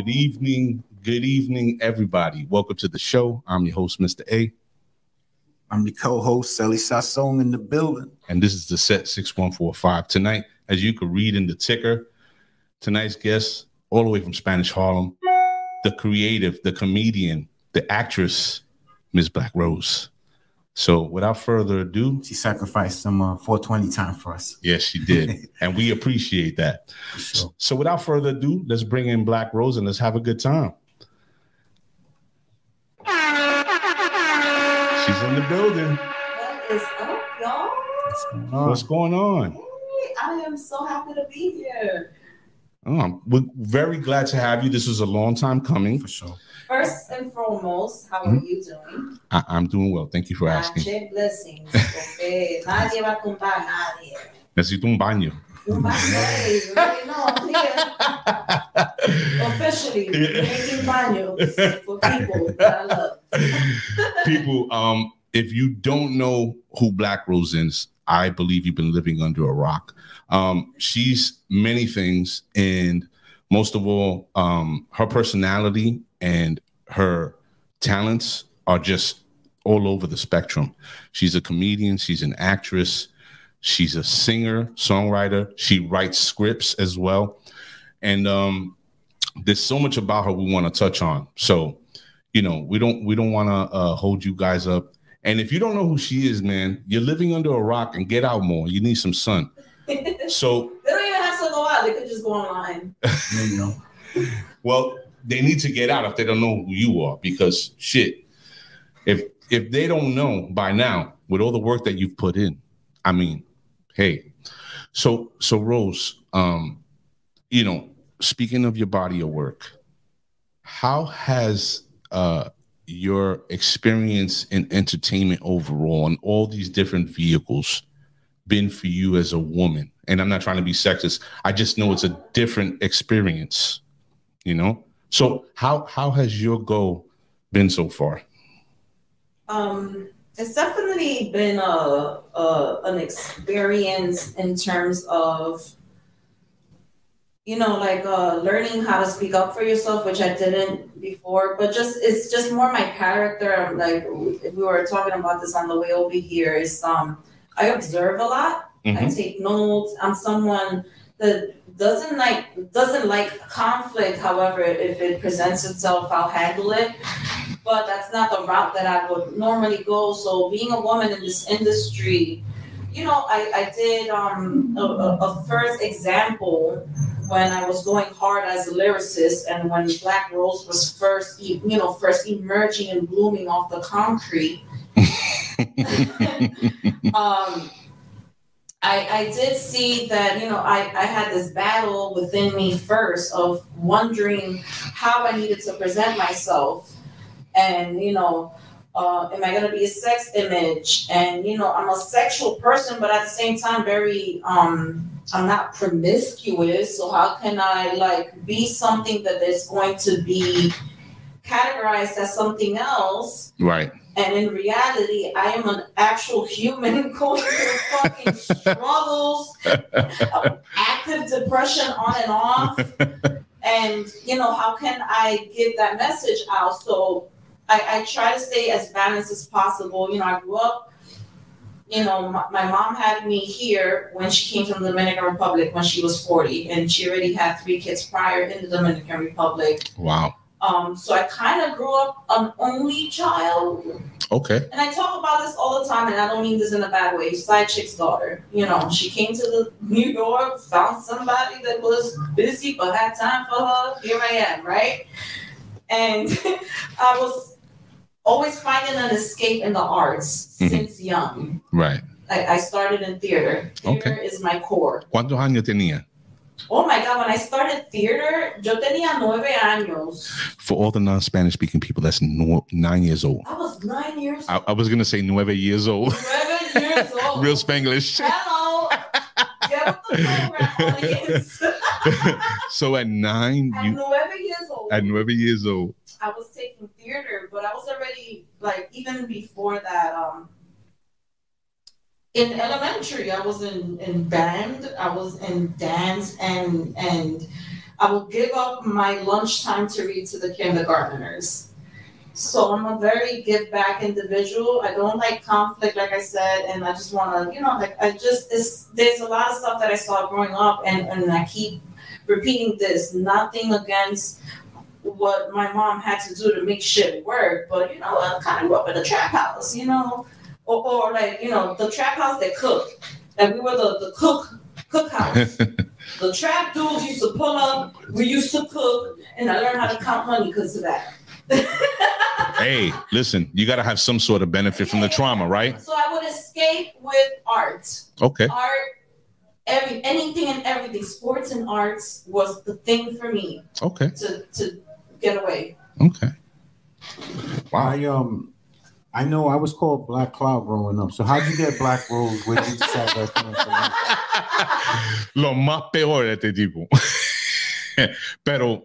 Good evening. Good evening, everybody. Welcome to the show. I'm your host, Mr. A. I'm the co-host, Sally Sassong in the building. And this is the set 6145. Tonight, as you can read in the ticker, tonight's guest, all the way from Spanish Harlem, the creative, the comedian, the actress, Ms. Black Rose. So without further ado, She sacrificed some uh, 420 time for us. yes, she did. and we appreciate that. sure. So without further ado, let's bring in Black Rose and let's have a good time. She's in the building. What is up, y'all? What's going on? What's going on? Hey, I am so happy to be here. Oh, we're very glad to have you. This was a long time coming. For sure. First and foremost, how are you doing? I, I'm doing well. Thank you for asking. Blessings. porque nadie va a tumbar a nadie. Necesito un baño. Tumbar nadie. You already know I'm here. Officially making baños for people that I love. People, um, if you don't know who Black Rose is, I believe you've been living under a rock. Um, she's many things, and most of all, um, her personality and her talents are just all over the spectrum. She's a comedian, she's an actress, she's a singer, songwriter, she writes scripts as well. And um, there's so much about her we want to touch on. So, you know, we don't we don't want to uh, hold you guys up. And if you don't know who she is, man, you're living under a rock and get out more. You need some sun. So, They don't even have to go out. They could just go online. There you go. well, they need to get out if they don't know who you are because shit. If if they don't know by now with all the work that you've put in, I mean, hey. So so Rose, um, you know, speaking of your body of work, how has uh your experience in entertainment overall and all these different vehicles been for you as a woman? And I'm not trying to be sexist. I just know it's a different experience, you know? So how how has your goal been so far? Um, it's definitely been a, a an experience in terms of you know like uh learning how to speak up for yourself which i didn't before but just it's just more my character I'm like we were talking about this on the way over here is um i observe a lot I Mhm. take notes. I'm someone that doesn't like doesn't like conflict. However, if it presents itself, I'll handle it. But that's not the route that I would normally go. So being a woman in this industry, you know, I, I did um a, a, first example when I was going hard as a lyricist and when Black Rose was first you know first emerging and blooming off the concrete. um I, I did see that, you know, I, I had this battle within me first of wondering how I needed to present myself. And, you know, uh, am I going to be a sex image? And, you know, I'm a sexual person, but at the same time, very, um, I'm not promiscuous. So how can I, like, be something that is going to be categorized as something else? Right. And in reality, I am an actual human going through fucking struggles, active depression on and off. And, you know, how can I get that message out? So I, I try to stay as balanced as possible. You know, I grew up, you know, my, my mom had me here when she came from the Dominican Republic when she was 40, and she already had three kids prior in the Dominican Republic. Wow. Um, so I kind of grew up an only child. Okay. And I talk about this all the time, and I don't mean this in a bad way. Side chick's daughter, you know, she came to the New York, found somebody that was busy but had time for her. Here I am, right? And I was always finding an escape in the arts Mhm. since young. Right. I, I started in theater. Theater is my core. ¿Cuántos años tenía? Oh my God, when I started theater, yo tenía nueve años. For all the non-Spanish speaking people, that's no, nine years old. I was nine years I, I was gonna say nueve years old. Seven years old. Real Spanglish. Hello. Get with the program, audience. so at nine, At you nueve years old, at nueve years old. I was taking theater, but I was already like even before that. Um, in elementary, I was in, in band, I was in dance, and and I will give up my lunchtime to read to the kindergartners. So I'm a very give back individual. I don't like conflict, like I said, and I just want to, you know, like I just it's there's a lot of stuff that I saw growing up, and and I keep repeating this. Nothing against what my mom had to do to make shit work, but you know, I kind of grew up in a trap house, you know, or, or like you know the trap house that cooked, and we were the the cook cook house. the trap dudes used to pull up. We used to cook, and I learned how to count money because of that. hey, listen, you got to have some sort of benefit from the trauma, right? So I would escape with art. Okay. Art, every anything and everything, sports and arts was the thing for me Okay. to to get away. Okay. I um, I know I was called Black Cloud growing up. So how'd you get Black Rose? Where did you decide that came from? Lo más peor de este tipo. Pero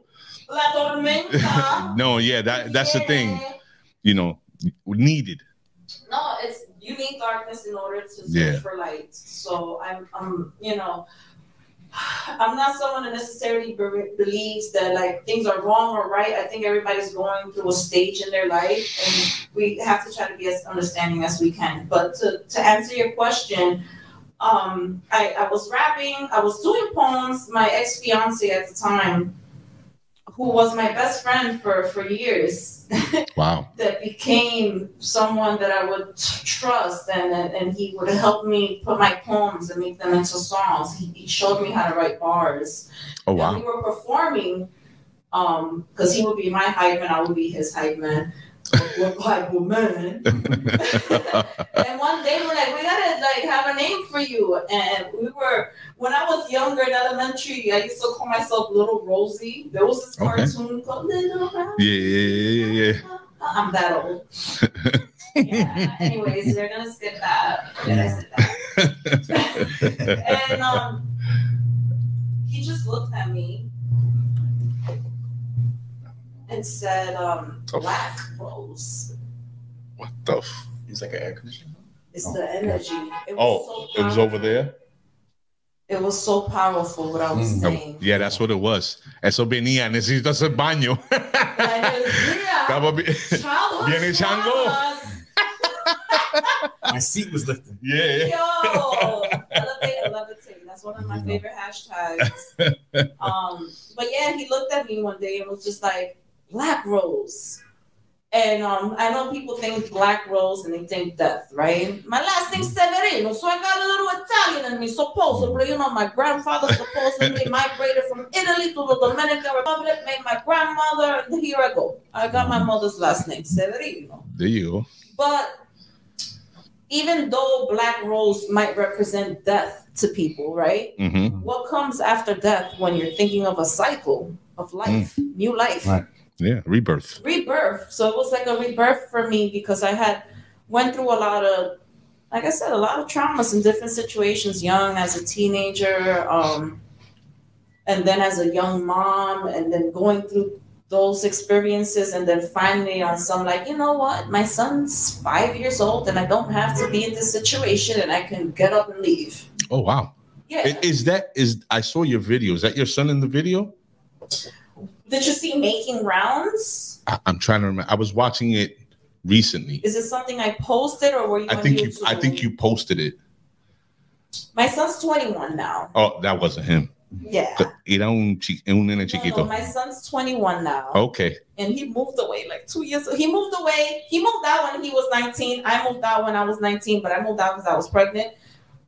La tormenta. no, yeah, that that's the thing. You know, needed. No, it's you need darkness in order to search Yeah. for light. So I'm, I'm, you know, I'm not someone that necessarily be- believes that like things are wrong or right. I think everybody's going through a stage in their life, and we have to try to be as understanding as we can. But to to answer your question. Um, I, I was rapping, I was doing poems. My ex fiance at the time, who was my best friend for, for years, Wow. that became someone that I would trust and, and and he would help me put my poems and make them into songs. He, he showed me how to write bars. Oh And we were performing um because he would be my hype man, I would be his hype man. What man? and one day we're like, we gotta like have a name for you. And we were when I was younger in elementary, I used to call myself Little Rosie. There was this Okay. cartoon called Little Rosie. Yeah, yeah, yeah, yeah, I'm that old. yeah. Anyways, they're gonna skip that. Forget I said that. and um, he just looked at me and said, um, Oh. "Black rose What the? F- He's like an air conditioner. It's Oh, the energy." It was oh, so it was over there. It was so powerful what I was Mm. saying. Yeah, that's what it was. Eso venía. Necesito hacer baño. And it was, yeah, Estaba Viene Chango. My seat was lifting. yeah. Yo, elevate, levitate. That's one of my favorite hashtags. Um, but yeah, he looked at me one day and was just like, "Black Rose," and um, I know people think Black Rose and they think death, right? My last name's Severino, so I got a little Italian in me, supposedly. You know, my grandfather supposedly migrated from Italy to the Dominican Republic, made my grandmother, and here I go. I got my mother's last name, Severino. There you go. But even though Black Rose might represent death to people, right? Mm-hmm. What comes after death when you're thinking of a cycle of life, new life, Right. Yeah, rebirth. rebirth? So it was like a rebirth for me because I had went through a lot of, like I said, a lot of traumas in different situations, young as a teenager, um, and then as a young mom, and then going through those experiences and then finally on some like you know what my son's five years old and i don't have to be in this situation and i can get up and leave Oh wow. yeah Is that is I saw your video. Is that your son in the video? Did you see making rounds I, I'm trying to remember. I was watching it recently. is it something i posted or were you I think you YouTube? I think you posted it. my son's 21 now Oh, that wasn't him. yeah Era un, chi, un nene No, no, my son's 21 now Okay. and he moved away like two years he moved away he moved out when he was 19 i moved out when i was 19 but i moved out because i was pregnant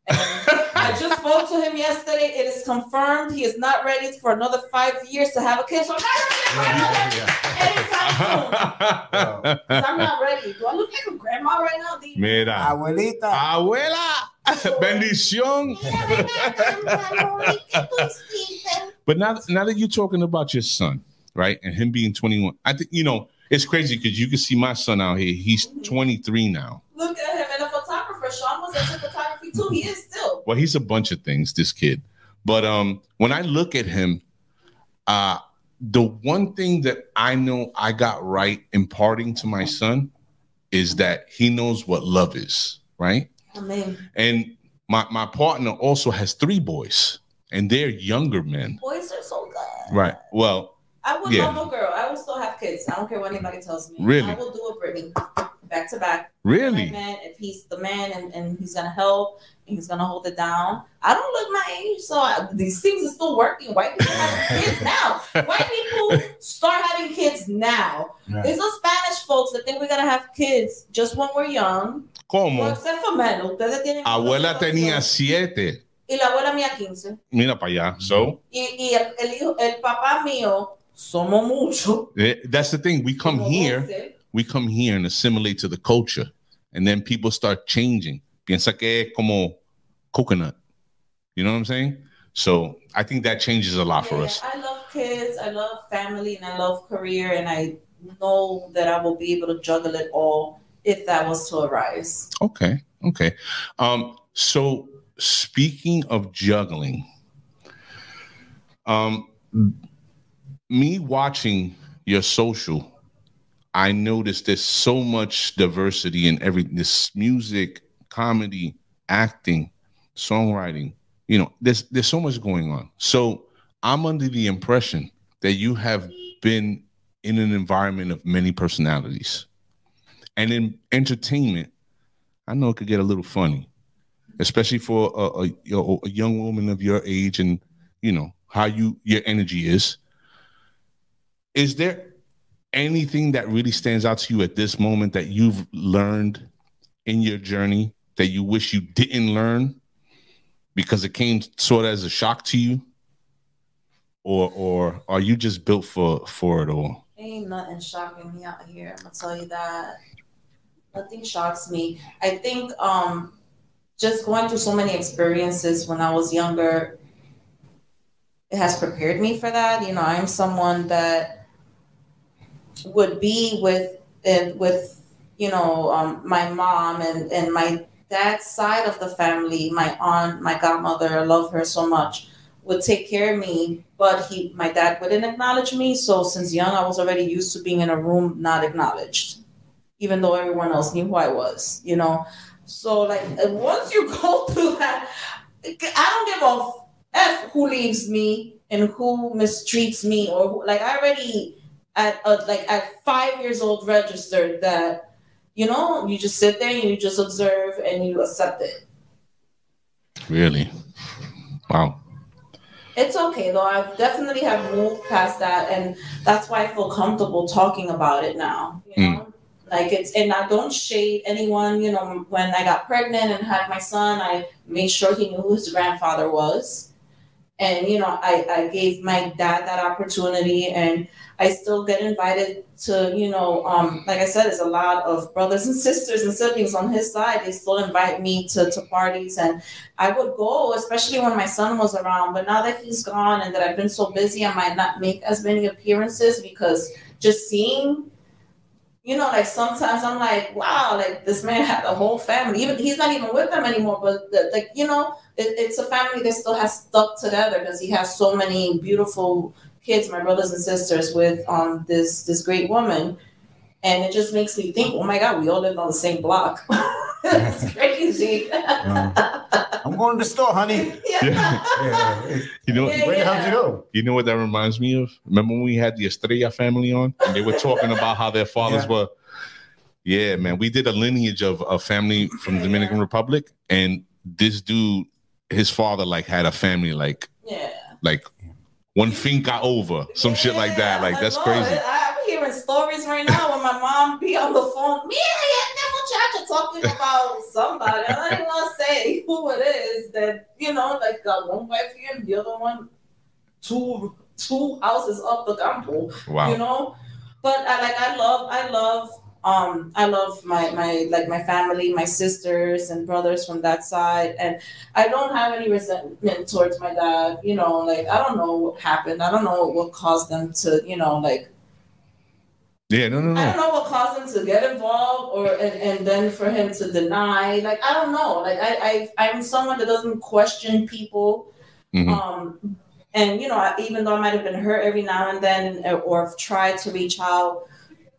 I just spoke to him yesterday. It is confirmed he is not ready for another five years to have a kid. So I'm not ready anytime soon. 'Cause I'm not ready. Do I look like a grandma right now? Do you- Mira. Abuelita. Abuela. Bendición. But now, now that you're talking about your son, right, and him being 21, I think you know it's crazy because you can see my son out here. He's mm-hmm. 23 now. Look at him and a photographer. Sean was into photography too. He is still. Well, he's a bunch of things, this kid. But um, when I look at him, uh, the one thing that I know I got right imparting to my son is that he knows what love is, right? I mean, And my my partner also has three boys, and they're younger men. boys are so good. Right. Well, I would Yeah. love a girl. I will still have kids. I don't care what anybody tells me. Really? I will do a Britney back to back. really. Man, if he's the man and, and he's gonna help and he's gonna hold it down. I don't look my age, so I, these things are still working. White people have kids now. White people start having kids now. Right. There's Spanish folks that think we're gonna have kids just when we're young. Well, ¿Cómo? except for men, ustedes tienen Abuela tenía siete. y la abuela mía 15. Mira para allá. So Y, y el, el hijo, el papá mío, somos muchos. eh, that's the thing. We come como here. 12. we come here and assimilate to the culture, and then people start changing. Piensa que es como coconut. You know what I'm saying? So I think that changes a lot for us. I love kids, I love family, and I love career, and I know that I will be able to juggle it all if that was to arise. Okay, okay. Um, so speaking of juggling, um, me watching your social, I noticed there's so much diversity in every this music, comedy, acting, songwriting. You know, there's there's so much going on. So I'm under the impression that you have been in an environment of many personalities. And in entertainment, I know it could get a little funny, especially for a, a, a young woman of your age and you know how you your energy is. Is there anything that really stands out to you at this moment that you've learned in your journey that you wish you didn't learn because it came sort of as a shock to you? Or or are you just built for for it all? Ain't nothing shocking me out here. I'm gonna tell you that. Nothing shocks me. I think um just going through so many experiences when I was younger, it has prepared me for that. You know, I'm someone that would be with and with you know um, my mom and and my dad's side of the family. My aunt, my godmother, I love her so much. Would take care of me, but he, my dad, wouldn't acknowledge me. So since young, I was already used to being in a room not acknowledged, even though everyone else knew who I was. You know, so like once you go through that, I don't give a f who leaves me and who mistreats me or who, like I already at uh, like at five years old registered that you know you just sit there and you just observe and you accept it. Really? Wow. It's okay though. I definitely have moved past that, and that's why I feel comfortable talking about it now. You know, like it's and I don't shade anyone. You know, when I got pregnant and had my son, I made sure he knew who his grandfather was, and you know, I I gave my dad that opportunity, and I still get invited to you know, um, like I said, there's a lot of brothers and sisters and siblings on his side. They still invite me to to parties and I would go, especially when my son was around. But now that he's gone and that I've been so busy, I might not make as many appearances because just seeing, you know, like sometimes I'm like, wow, like this man had a whole family. Even he's not even with them anymore, but the, like you know, it, it's a family that still has stuck together because he has so many beautiful kids, my brothers and sisters, with um this this great woman. And it just makes me think, oh my God, we all lived on the same block. it's crazy. Um, I'm going to the store, honey. yeah. Yeah, it's- You know, Yeah. where the hell you go? You know what that reminds me of? Remember when we had the Estrella family on and they were talking about how their fathers Yeah. were. Yeah, man. We did a lineage of a family from Dominican Republic, and this dude, his father, like had a family like Yeah. like one finca over, some shit like that. Yeah, Like that's Lord, crazy. I- I'm hearing stories right now when my mom be on the phone. Mira, that muchacha talking about somebody. I don't even want to say who it is. That you know, like got one wife here and the other one, two two houses up the campo. Wow. you know but i like i love i love um i love my my like my family my sisters and brothers from that side and i don't have any resentment towards my dad you know like i don't know what happened. I don't know what caused them to you know like Yeah, no, no, i don't know what caused him to get involved or and, and then for him to deny like i don't know. Like i, I i'm someone that doesn't question people. Mhm. um, and you know, even though I might have been hurt every now and then, uh, or tried to reach out,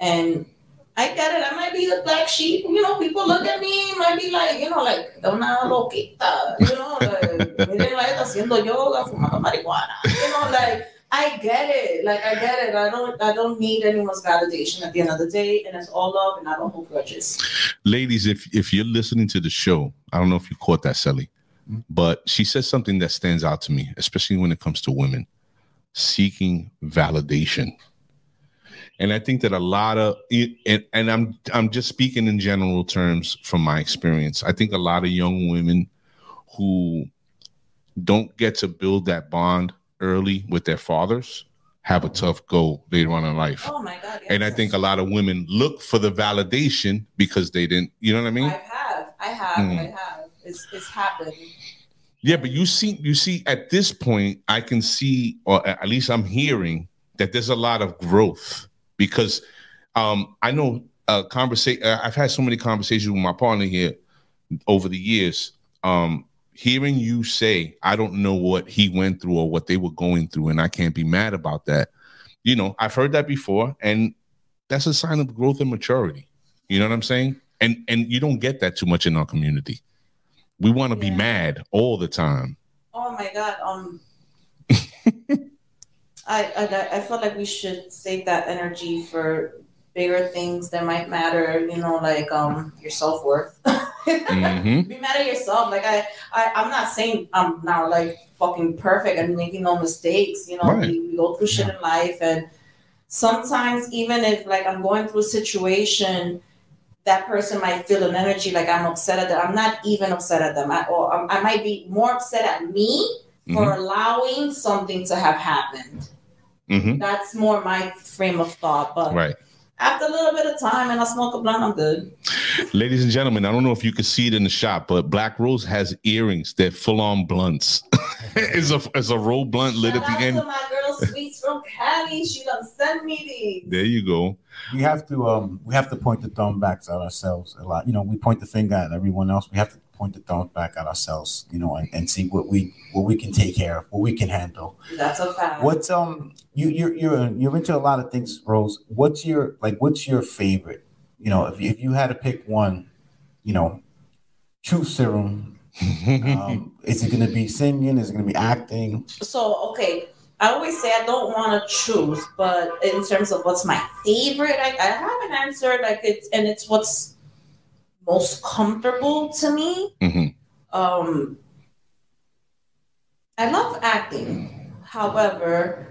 and I get it. I might be the black sheep. You know, people look at me, might be like, you know, like una loquita. You know, like miren la está haciendo yoga, fumando marihuana. You know, like I get it. Like I get it. I don't I don't need anyone's validation at the end of the day, and it's all love, and I don't hold grudges. Ladies, if if you're listening to the show, I don't know if you caught that, Sally, hmm? but she says something that stands out to me, especially when it comes to women seeking validation. And I think that a lot of and, and I'm I'm just speaking in general terms from my experience. I think a lot of young women who don't get to build that bond early with their fathers have a tough go later on in life. Oh my god! And I think a lot of women look for the validation because they didn't, you know what I mean? I have, I have, Mm. I have. It's it's happened. Yeah, but you see, you see, at this point, I can see, or at least I'm hearing that there's a lot of growth because um, I know uh, conversation. I've had so many conversations with my partner here over the years. Um, hearing you say, "I don't know what he went through or what they were going through," and I can't be mad about that. You know, I've heard that before, and that's a sign of growth and maturity. You know what I'm saying? And and you don't get that too much in our community. We want to be mad all the time. Oh my god. Um. I, I I feel like we should save that energy for bigger things that might matter. You know, like um your self worth. hmm Be mad at yourself. Like I, I I'm not saying I'm not like fucking perfect and making no mistakes. You know, Right. we, we go through shit in life, and sometimes even if like I'm going through a situation. That person might feel an energy like I'm upset at them. I'm not even upset at them, I, or um, I might be more upset at me for allowing something to have happened. Hmm That's more my frame of thought. But Right. after a little bit of time and I smoke a blunt, I'm good. Ladies and gentlemen, I don't know if you can see it in the shop, but Black Rose has earrings. They're full on blunts. it's a it's a roll blunt lit at Shout out the end. to my girl Sweets from Cali. She done send me these. There you go. We have to um we have to point the thumb back at ourselves a lot. You know, we point the finger at everyone else. We have to point the thumb back at ourselves, you know, and, and see what we what we can take care of, what we can handle. That's a fact. What's um you you're you're you're into a lot of things, Rose. What's your like what's your favorite? You know, if you, if you had to pick one, you know, truth serum, um, is it gonna be singing? Is it gonna be acting? So okay, I always say I don't want to choose, but in terms of what's my favorite, I, I have an answer. Like it's and it's what's most comfortable to me. Mhm. Um, I love acting. However,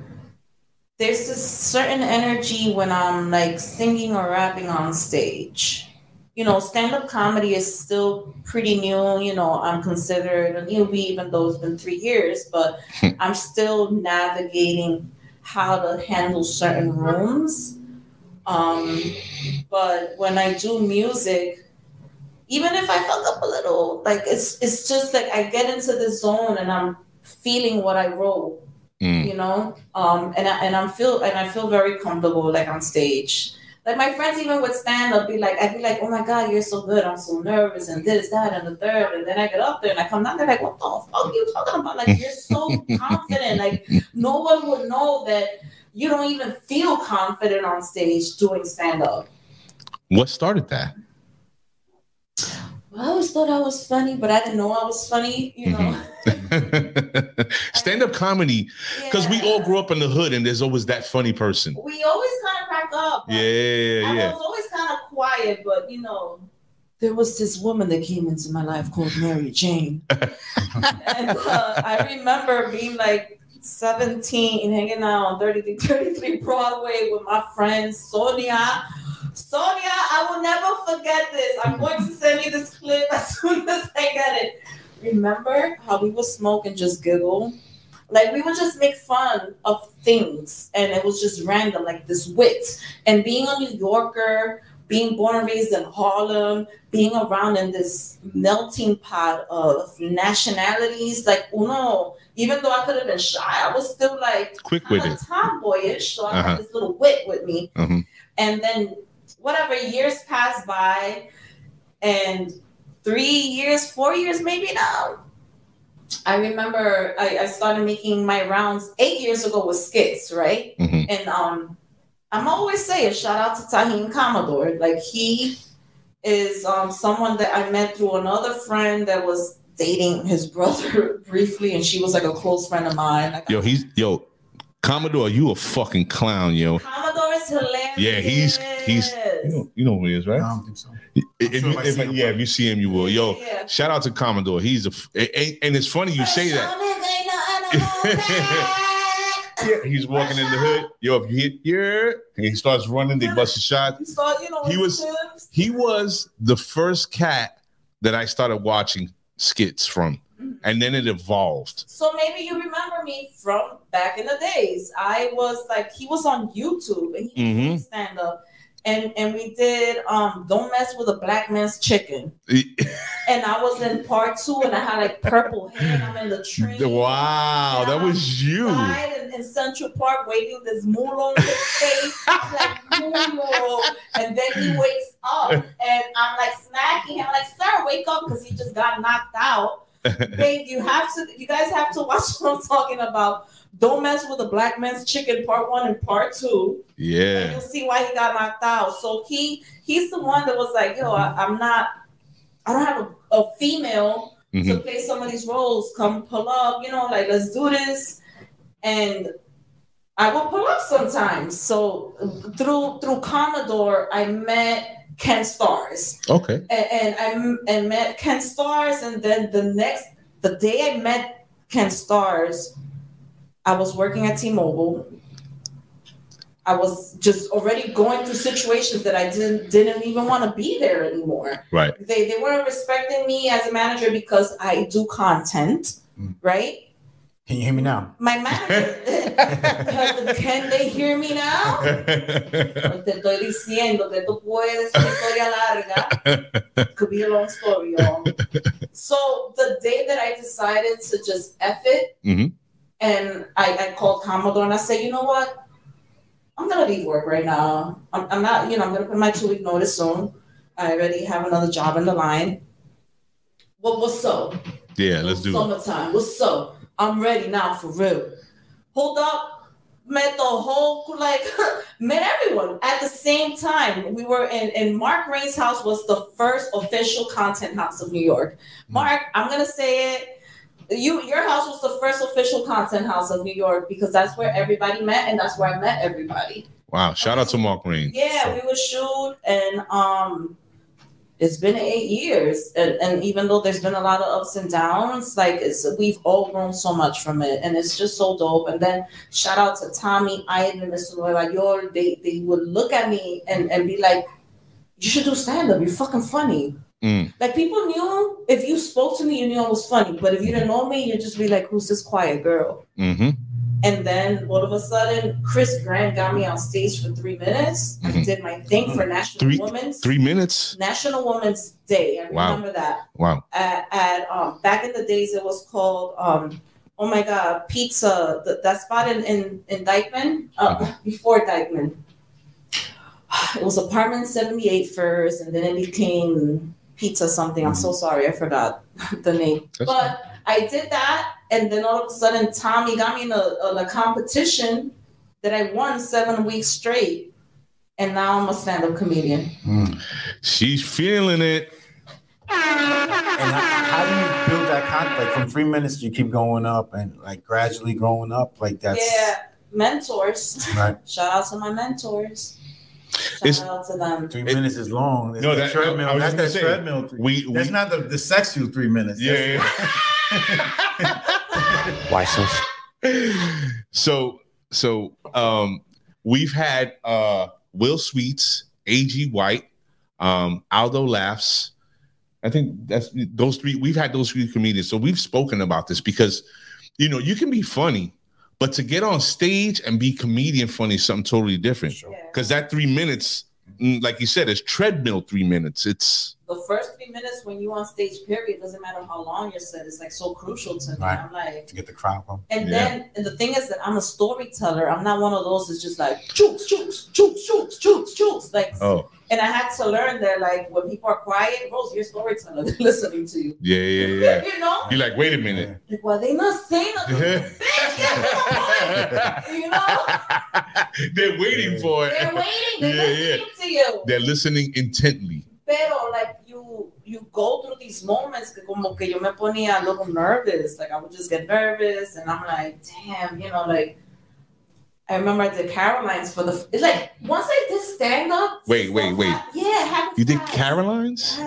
there's this certain energy when I'm like singing or rapping on stage. You know, stand up comedy is still pretty new. You know, I'm considered a newbie, even though it's been three years, but I'm still navigating how to handle certain rooms. Um, but when I do music, even if I fuck up a little, like it's it's just like I get into the zone and I'm feeling what I wrote Mm. you know? Um and I, and i'm feel and i feel very comfortable like on stage. Like my friends even would stand up be like i'd be like oh my god you're so good. I'm so nervous and this that and the third. And then i get up there and i come down they're like what the fuck are you talking about? Like you're so confident. Like no one would know that you don't even feel confident on stage doing stand up. What started that? I always thought i was funny but i didn't know i was funny you know Stand up comedy, because we all grew up in the hood and there's always that funny person. we always kind of crack up Yeah, I yeah. was always kind of quiet, but you know, there was this woman that came into my life called Mary Jane. and uh, I remember being like 17, hanging out on 33, 33 Broadway with my friend Sonia. Sonia, I will never forget this. I'm going to send you this clip as soon as I get it. Remember how we would smoke and just giggle? Like we would just make fun of things and it was just random, like this wit. And being a New Yorker, being born and raised in Harlem, being around in this melting pot of nationalities, like uno, even though I could have been shy, I was still like Quick with it. tomboyish. So I Uh-huh. had this little wit with me. Mhm. And then whatever years passed by, and three years, four years maybe now. I remember I, I started making my rounds eight years ago with skits, right? Mhm. And um, I'm always saying shout out to Tahim Commodore. Like he is um someone that I met through another friend that was dating his brother briefly, and she was like a close friend of mine. Like, Yo, he's yo, Commodore, you a fucking clown, yo. Commodore. Yeah, he's he's you know, you know who he is, right? I don't think so. If, sure if I if- see him, yeah, if you see him, you will. Yo, Yeah, yeah. shout out to Commodore. He's a and, and it's funny you say that. Yeah, he's walking in the hood. Yo, if you hit yeah, and he starts running, they bust a shot. He saw, you know, He his was- He was the first cat that I started watching skits from, and then it evolved. So maybe you remember me from back in the days. I was like, he was on YouTube and he Mhm. stand up, and and we did um don't mess with a black man's chicken. And I was in part two, and I had like purple hair, and I'm in the train. wow, that was you. In, in Central Park, waving this mulo in his face, like mulo, and then he wakes up, and I'm like smacking him, like, "Sir, wake up!" Because he just got knocked out. Babe, you have to, you guys have to watch what I'm talking about. Don't mess with a black man's chicken, part one and part two. And Yeah. you'll see why he got knocked out. So he, he's the one that was like, "Yo, I, I'm not, I don't have a, a female." to Mhm. play some of these roles. Come pull up, you know, like let's do this. And I will pull up sometimes. So through through Commodore, I met Ken Stars, Okay. and, and I and met Ken Stars, and then the next the day I met Ken Stars, I was working at T-Mobile. I was just already going through situations that I didn't didn't even want to be there anymore Right. they they weren't respecting me as a manager because I do content, Mm. right? Can you hear me now? My manager, can they hear me now? Te estoy diciendo que tú puedes historia larga. Could be a long story, y'all. So the day that I decided to just F it, Mhm. and I, I called Commodore and I said, you know what? I'm gonna leave work right now. I'm, I'm not, you know, I'm gonna put my two week notice soon. I already have another job in the line. What what's up? yeah, let's do it. Summertime. What's up? I'm ready now for real. Hold up. Met the whole like met everyone at the same time. We were in in Mark Rain's house was the first official content house of New York. Mark, I'm gonna say it. You your house was the first official content house of New York because that's where everybody met and that's where I met everybody. Wow. Shout out to Mark Rain. Yeah, we would shoot, and um, it's been eight years, and, and even though there's been a lot of ups and downs, like it's we've all grown so much from it, and it's just so dope. And then shout out to Tommy, Ivan, Mr. Nueva York. They they would look at me and and be like, "You should do stand up. You're fucking funny." Mm. Like people knew if you spoke to me, you knew I was funny. But if you didn't know me, you'd just be like, "Who's this quiet girl?" hmm And then all of a sudden, Chris Grant got me on stage for three minutes. I Mhm. did my thing for National Three- Women's Three minutes. National Women's Day. I Wow. remember that. Wow. At, at um back in the days, it was called um oh my god pizza. The, that spot in in, in Dyckman uh, Mhm. before Dyckman. It was apartment 78 first, and then it became pizza something. I'm so sorry, I forgot the name. That's but I did that, and then all of a sudden, Tommy got me in a, a, a competition that I won seven weeks straight, and now I'm a stand-up comedian. Hmm. She's feeling it. And how, how do you build that content? Like from three minutes, you keep going up and like gradually growing up. Like that's yeah, mentors. right. Shout out to my mentors. Shout It's- out to them. Three It- minutes is long. That's No, the that- treadmill. I That's that say, treadmill. Three. We, we That's not the, the sex you three minutes. yeah. Why so? so so um we've had uh Will Sweets, AG White, um Aldo Laughs. I think that's those three we've had those three comedians. So we've spoken about this because you know you can be funny, but to get on stage and be comedian funny is something totally different. Yeah. Because that three minutes, mm, like you said, is treadmill three minutes. It's The first three minutes when you on stage, period, doesn't matter how long you're set. It's like so crucial to me. Right. I'm like, to get the crowd going. and Yeah. then and the thing is that I'm a storyteller. I'm not one of those that's just like chooks, chooks, chooks, chooks, chooks, chooks. Like, oh and I had to learn that like when people are quiet, Rose, you're a storyteller. They're listening to you. yeah yeah yeah. you know, You're like, wait a minute. like, why they not saying nothing? Bitch, get to the point. You know. They're waiting for it. They're it. waiting. They're Yeah, listening to you. They're listening intently. Pero like you you go through these moments que como que yo me ponía a little nervous. Like I would just get nervous and I'm like, damn, you know, like I remember I did Caroline's for the. It's like once I did stand up. Wait, wait, wait. Yeah, You did fast. Caroline's?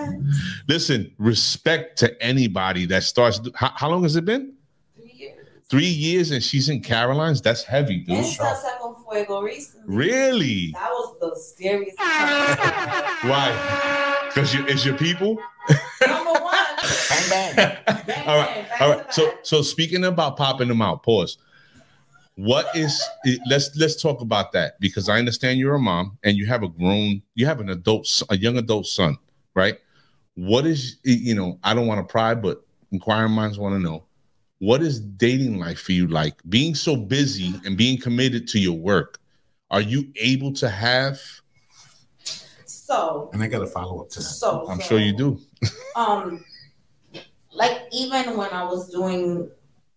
Listen, respect to anybody that starts. How, how long has it been? Three years. Three years, and she's in Caroline's. That's heavy, And dude. Salsa con Fuego recently. Really? That was the scariest. Why? Because you, it's your people. Number one. Bang bang. Bang, all right, bang, all. So, so speaking about popping them out, pause. What is? Let's let's talk about that because I understand you're a mom and you have a grown, you have an adult, a young adult son, right? What is you know? I don't want to pry, but inquiring minds want to know. What is dating life for you like? Being so busy and being committed to your work, are you able to have? So, And I got a follow up to that. so I'm so, sure you do. um like even when I was doing,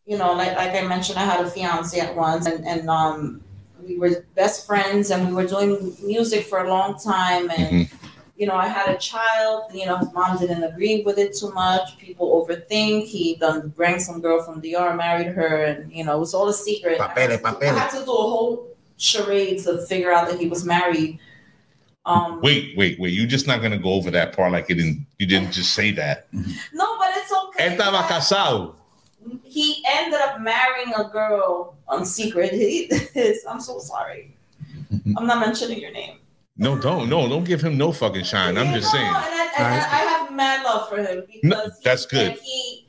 you know, like like I mentioned, I had a fiance at once and, and um we were best friends and we were doing music for a long time and you know, I had a child, you know, his mom didn't agree with it too much. People overthink. He done bring some girl from DR, married her, and you know, it was all a secret. Papeles, I had to do a whole charade to figure out that he was married. Um Wait, wait, wait. You're just not gonna go over that part like it didn't. You didn't just say that. no, but it's okay. Estaba casado. He ended up marrying a girl on secret. He is. I'm so sorry. I'm not mentioning your name. No, don't, no, don't give him no fucking shine. I'm Yeah, just no, saying. And I, and I, I have mad love for him because No, he- that's good. he,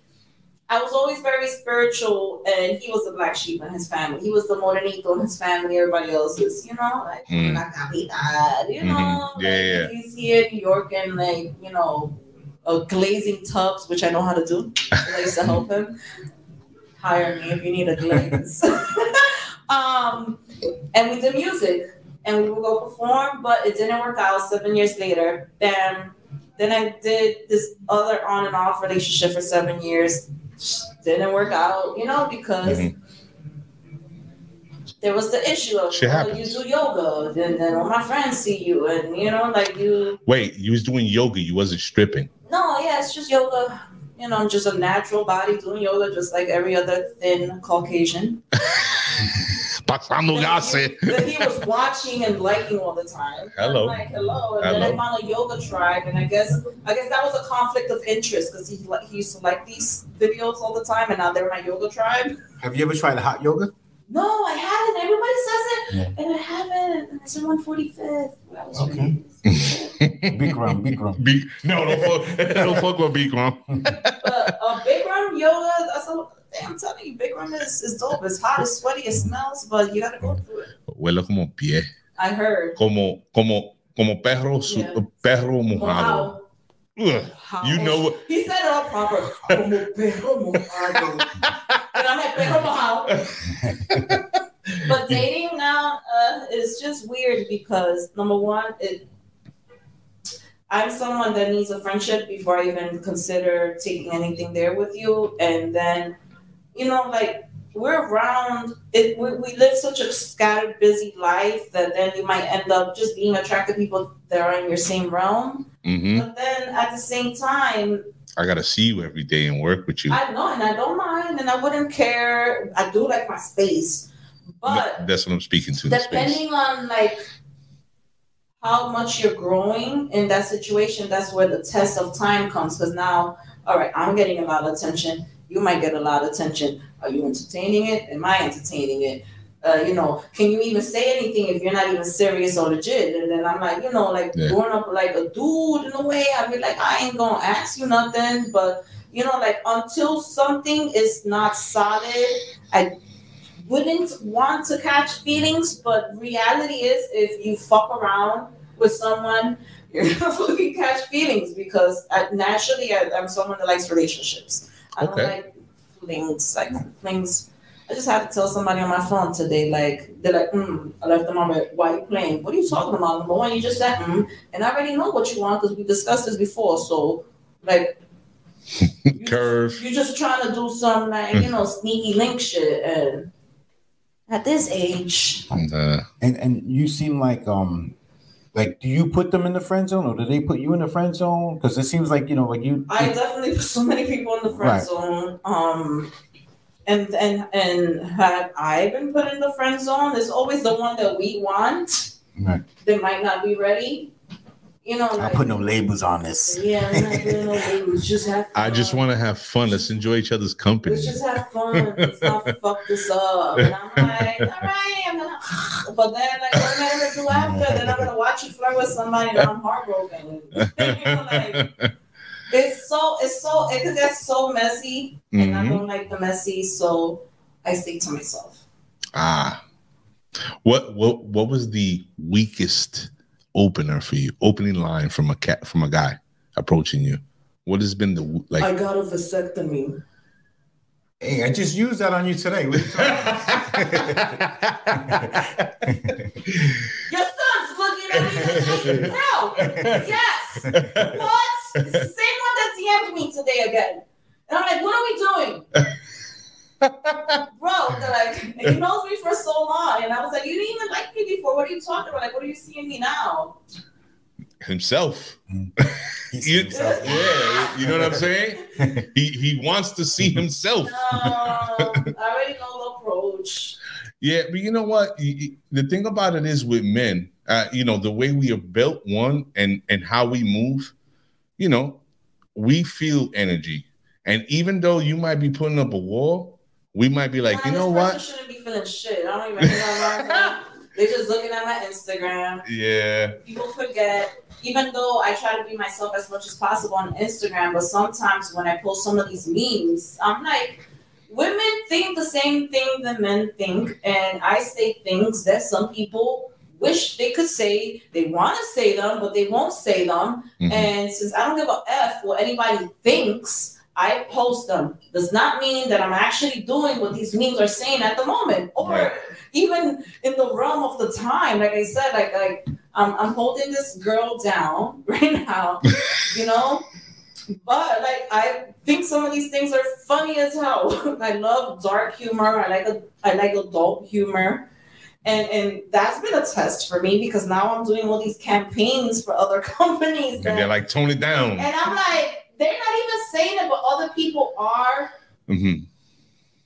I was always very spiritual, and he was the black sheep in his family. He was the morenito in his family. Everybody else is, you know, like Mm. la capital, you know. Mhm. Yeah, like, yeah. He's here in New York and like you know, uh, glazing tubs, which I know how to do. I used to help him. Hire me if you need a glaze. um, and we did music and we would go perform, but it didn't work out. Seven years later, then then I did this other on and off relationship for seven years. Didn't work out, you know, because Mhm. there was the issue of Shit you do yoga, and then all my friends see you, and you know, like you. Wait, you was doing yoga. You wasn't stripping. No, yeah, it's just yoga. You know, just a natural body doing yoga, just like every other thin Caucasian. Pasando That gase. he, that he was watching and liking all the time. Hello. I'm like, hello. And then I found a yoga tribe, and I guess I guess that was a conflict of interest because he like he used to like these videos all the time, and now they're my yoga tribe. Have you ever tried hot yoga? No, I haven't. Everybody says it, and I haven't. And it's in one forty fifth. Okay. Big round, big round. Big, no, don't fuck, don't fuck with Bikram. But uh, Bikram yoga, that's a damn. I'm telling you, Bikram is, is dope. It's hot, it's sweaty, it smells, but you gotta go through it. Huele como pie, I heard. como como como perro su, Yeah. perro mojado. Wow. Ugh. You know what? He said it all proper. Como perro mojado. and I'm like, perro mojado. But dating now uh, is just weird because number one, it. I'm someone that needs a friendship before I even consider taking anything there with you, and then, you know, like we're around. It we, we live such a scattered, busy life that then you might end up just being attracted to people that are in your same realm. hmm But then at the same time, I gotta see you every day and work with you. I know, and I don't mind, and I wouldn't care. I do like my space, but That's what I'm speaking to. Depending on like how much you're growing in that situation, that's where the test of time comes. Because now, all right, I'm getting a lot of attention. You might get a lot of attention. Are you entertaining it? Am I entertaining it? Uh, you know, can you even say anything if you're not even serious or legit? And then I'm like, you know, like Yeah. growing up like a dude in a way, I'd be like, I ain't gonna ask you nothing, but you know, like until something is not solid, I wouldn't want to catch feelings, but reality is if you fuck around with someone, you're gonna fucking catch feelings because I, naturally I, I'm someone that likes relationships. I Okay. don't like flings, like flings. I just had to tell somebody on my phone today, like they're like, mm, I left them on red. Why are you playing? What are you talking about? Number one, you just said, mm, and I already know what you want because we discussed this before. So, like, you Curve. you're just trying to do some like you know sneaky link shit, and at this age, And, uh, And and you seem like um like do you put them in the friend zone or do they put you in the friend zone? Because it seems like you know like you I definitely put so many people in the friend Right. zone. Um, And and and have I been put in the friend zone? There's always the one that we want. Right. They might not be ready. You know, I like, put no labels on this. yeah, we're not doing no labels, just have I just want to have fun. Let's enjoy each other's company. Let's just have fun. Let's not fuck this up. And I'm like, all right, I'm gonna. But then, like, what am I gonna do after? Then I'm gonna watch you flirt with somebody, and I'm heartbroken. you know, like, it's so, it's so, it could get so messy, and I Mhm. don't like the messy, so I stay to myself. Ah, what what what was the weakest opener for you? Opening line from a cat from a guy approaching you. What has been the like? I got a vasectomy. Hey, I just used that on you today. You Your son's looking at me like, bro, yes. What? It's the same one that DM'd me today again. And I'm like, what are we doing? Bro, they're like, and he knows me for so long. And I was like, you didn't even like me before. What are you talking about? Like, what are you seeing me now? Himself. He You- himself. yeah, you know what I'm saying? He he wants to see himself. No, I already know the approach. Yeah, but you know what? Y- y- The thing about it is with men, uh, you know, the way we are built, one, and and how we move, you know, we feel energy, and even though you might be putting up a wall, we might be like, Nah, you know what? shouldn't be feeling shit. I don't even know. They're just looking at my Instagram. Yeah, people forget even though i try to be myself as much as possible on instagram but sometimes when i post some of these memes i'm like women think the same thing that men think and i say things that some people wish they could say they want to say them but they won't say them Mhm. and since i don't give a f what anybody thinks i post them does not mean that i'm actually doing what these memes are saying at the moment or Right. even in the realm of the time like i said like like I'm, I'm holding this girl down right now, you know. But like I think some of these things are funny as hell. I love dark humor. I like a, I like adult humor. And and that's been a test for me because now I'm doing all these campaigns for other companies. and that- they're like, tone it down. and I'm like, they're not even saying it, but other people are Mhm.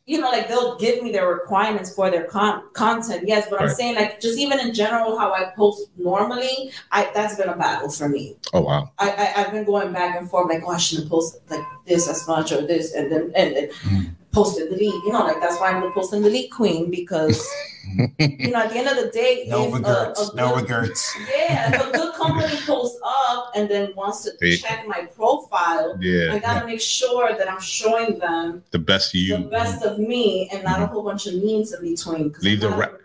you know, like they'll give me their requirements for their con- content. Yes, but I'm saying like just even in general how I post normally, I that's been a battle for me. Oh wow. I, I I've been going back and forth like, oh, I shouldn't post like this as much or this, and then and, and Mm. Post and delete. You know, like that's why I'm the post and delete queen because you know at the end of the day, No if a- regrets. a No good- regrets. Yeah, if a good company posts up and then wants to They- check my profile, yeah, I gotta make sure that I'm showing them the best of you, the best of me and not a whole bunch of memes in between. Leave I'm the not- ra-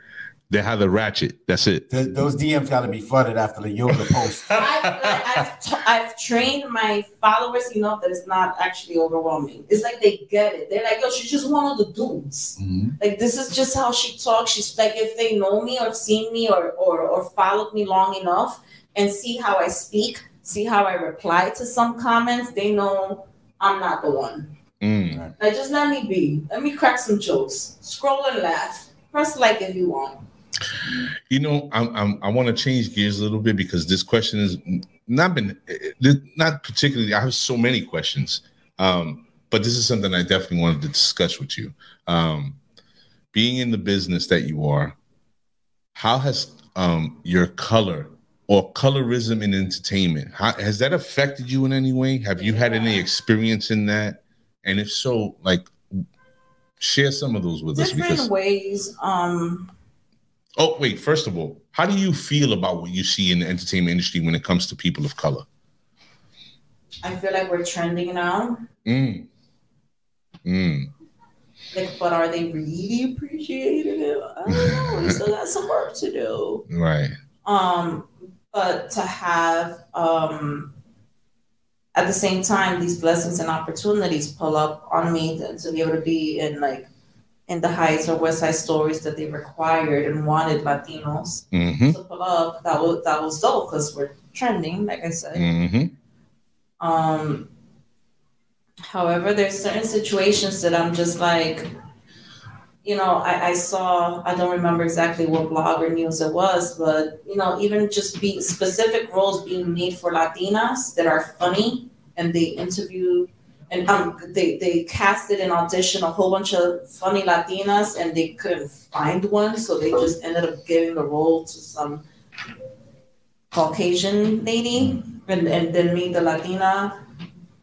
They have the ratchet. That's it. Th- those DMs got to be flooded after the yoga post. I've, I've, t- I've trained my followers enough that it's not actually overwhelming. It's like they get it. They're like, yo, she's just one of the dudes. Mhm. Like this is just how she talks. She's like, if they know me or seen me or or or followed me long enough and see how I speak, see how I reply to some comments, they know I'm not the one. Mm. Like just let me be. Let me crack some jokes. Scroll and laugh. Press like if you want. You know, I'm, I'm I want to change gears a little bit because this question has not been eh, not particularly. I have so many questions, um, but this is something I definitely wanted to discuss with you. Um, being in the business that you are, how has um, your color or colorism in entertainment how, has that affected you in any way? Have you had any experience in that? And if so, like, share some of those with us Different because ways. Um Oh, wait. First of all, how do you feel about what you see in the entertainment industry when it comes to people of color? I feel like we're trending now. Mm. Mm. Like, but are they really appreciating it? I don't know. We still got some work to do. Right. Um, but to have um at the same time these blessings and opportunities pull up on me to, to be able to be in like in the heights or west side stories that they required and wanted Latinos Mm-hmm. to pull up, that was that was dope because we're trending, like I said. Mm-hmm. Um, however, there's certain situations that I'm just like, you know, I, I saw, I don't remember exactly what blog or news it was, but, you know, even just be specific roles being made for Latinas that are funny and they interview and um, they they casted an audition a whole bunch of funny Latinas, and they couldn't find one, so they just ended up giving the role to some Caucasian lady, and and then made the Latina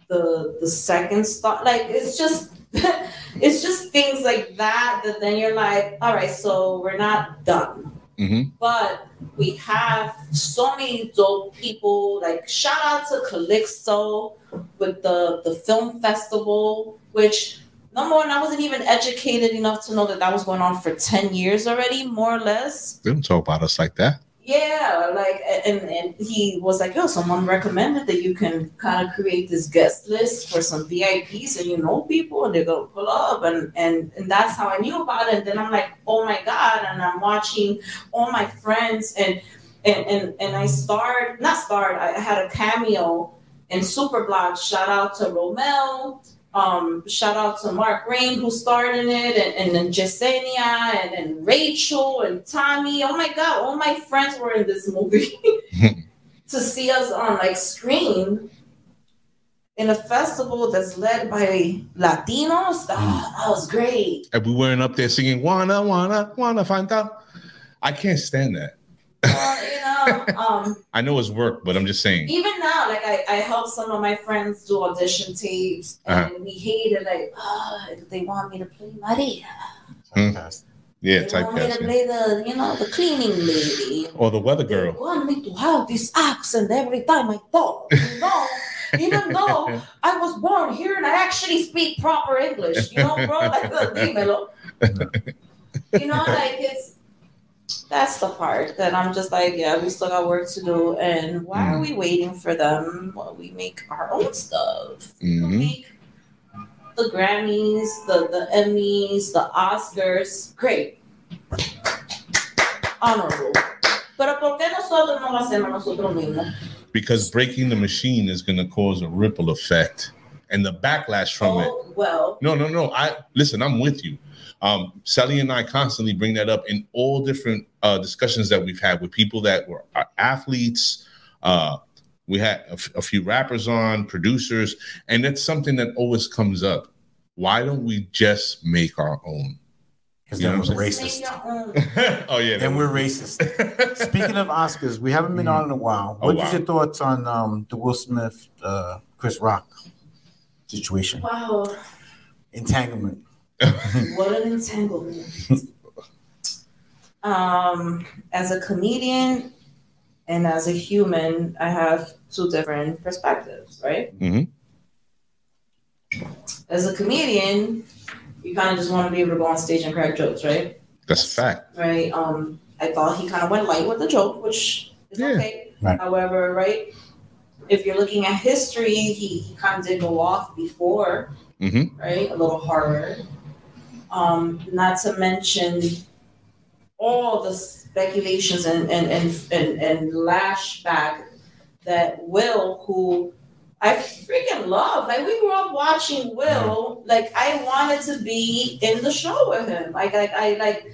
the the second star. Like it's just it's just things like that that then you're like, all right, so we're not done. Mhm. But we have so many dope people. Like shout out to Calixto with the the film festival, which number one, I wasn't even educated enough to know that that was going on for ten years already, more or less. They don't talk about us like that. Yeah, like and and he was like, yo, someone recommended that you can kind of create this guest list for some VIPs and you know people and they're gonna pull up and and and that's how I knew about it. And then I'm like, oh my god, and I'm watching all my friends and and and, and I starred not starred, I had a cameo in Superblock. Shout out to Romel. Um, shout out to Mark Rain who starred in it, and, and then Jasenia and, and Rachel and Tommy. Oh my god, all my friends were in this movie to see us on like screen in a festival that's led by Latinos. Oh, that was great. And we weren't up there singing "Wanna, wanna, wanna find out." I can't stand that. Well, you know, um, I know it's work, but I'm just saying. even now, like I, I help some of my friends do audition tapes, and Uh-huh. we hate it. Like, oh, they want me to play Maria. Fantastic. Yeah, they want me to play the, you know, the cleaning lady. Or the weather girl. They want me to have this accent every time I talk. You know, even though I was born here and I actually speak proper English. You know, bro, like dímelo. You know, like it's that's the part that I'm just like, yeah, we still got work to do. And why are we waiting for them? Well, we make our own stuff. We Mhm. make the Grammys, the the Emmys, the Oscars. Great. Honorable. Pero ¿por qué nosotros no lo hacemos nosotros mismos? Because breaking the machine is going to cause a ripple effect, and the backlash from it. Oh, well, No, no, no. I listen. I'm with you. Um, Sally and I constantly bring that up in all different uh, discussions that we've had with people that were athletes. Uh, we had a, f- a few rappers on, producers, and that's something that always comes up. Why don't we just make our own? Because You know then what we're racist. oh yeah, Then we're racist. Speaking of Oscars, we haven't been on in a while. Oh, What wow. your thoughts on um, the Will Smith, uh, Chris Rock situation? Wow, Entanglement. what an entanglement. um, as a comedian and as a human, I have two different perspectives, right? Mhm. As a comedian, you kind of just want to be able to go on stage and crack jokes, right? that's a fact. right? Um, I thought he kind of went light with the joke, which is Yeah. okay. Right. However, right, if you're looking at history, he, he kind of did go off before, Mhm. right? A little harder. Um, not to mention all the speculations and and and and, and lashback that Will, who I freaking love. Like we grew up watching Will. Like I wanted to be in the show with him. Like I, I like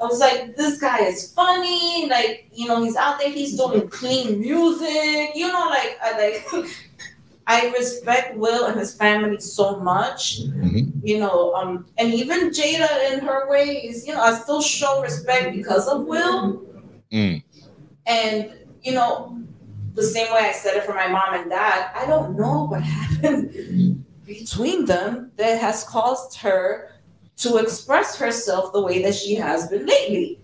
I was like, this guy is funny. Like you know, he's out there. He's doing clean music. You know, like I like. I respect Will and his family so much, Mhm. you know, um, and even Jada in her ways, you know, I still show respect because of Will. Mm. And, you know, the same way I said it for my mom and dad, I don't know what happened between them that has caused her to express herself the way that she has been lately.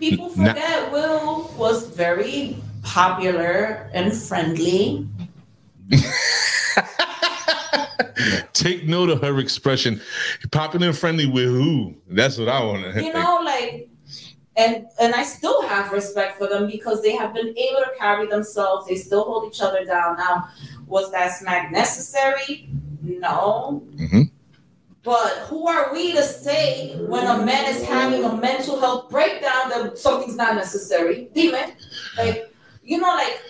People forget Will was very popular and friendly. Take note of her expression. Popular and friendly with who? That's what I want to. you know like and and i still have respect for them because they have been able to carry themselves they still hold each other down now was that smack necessary no Mhm. but who are we to say when a man is having a mental health breakdown that something's not necessary Demon, like you know like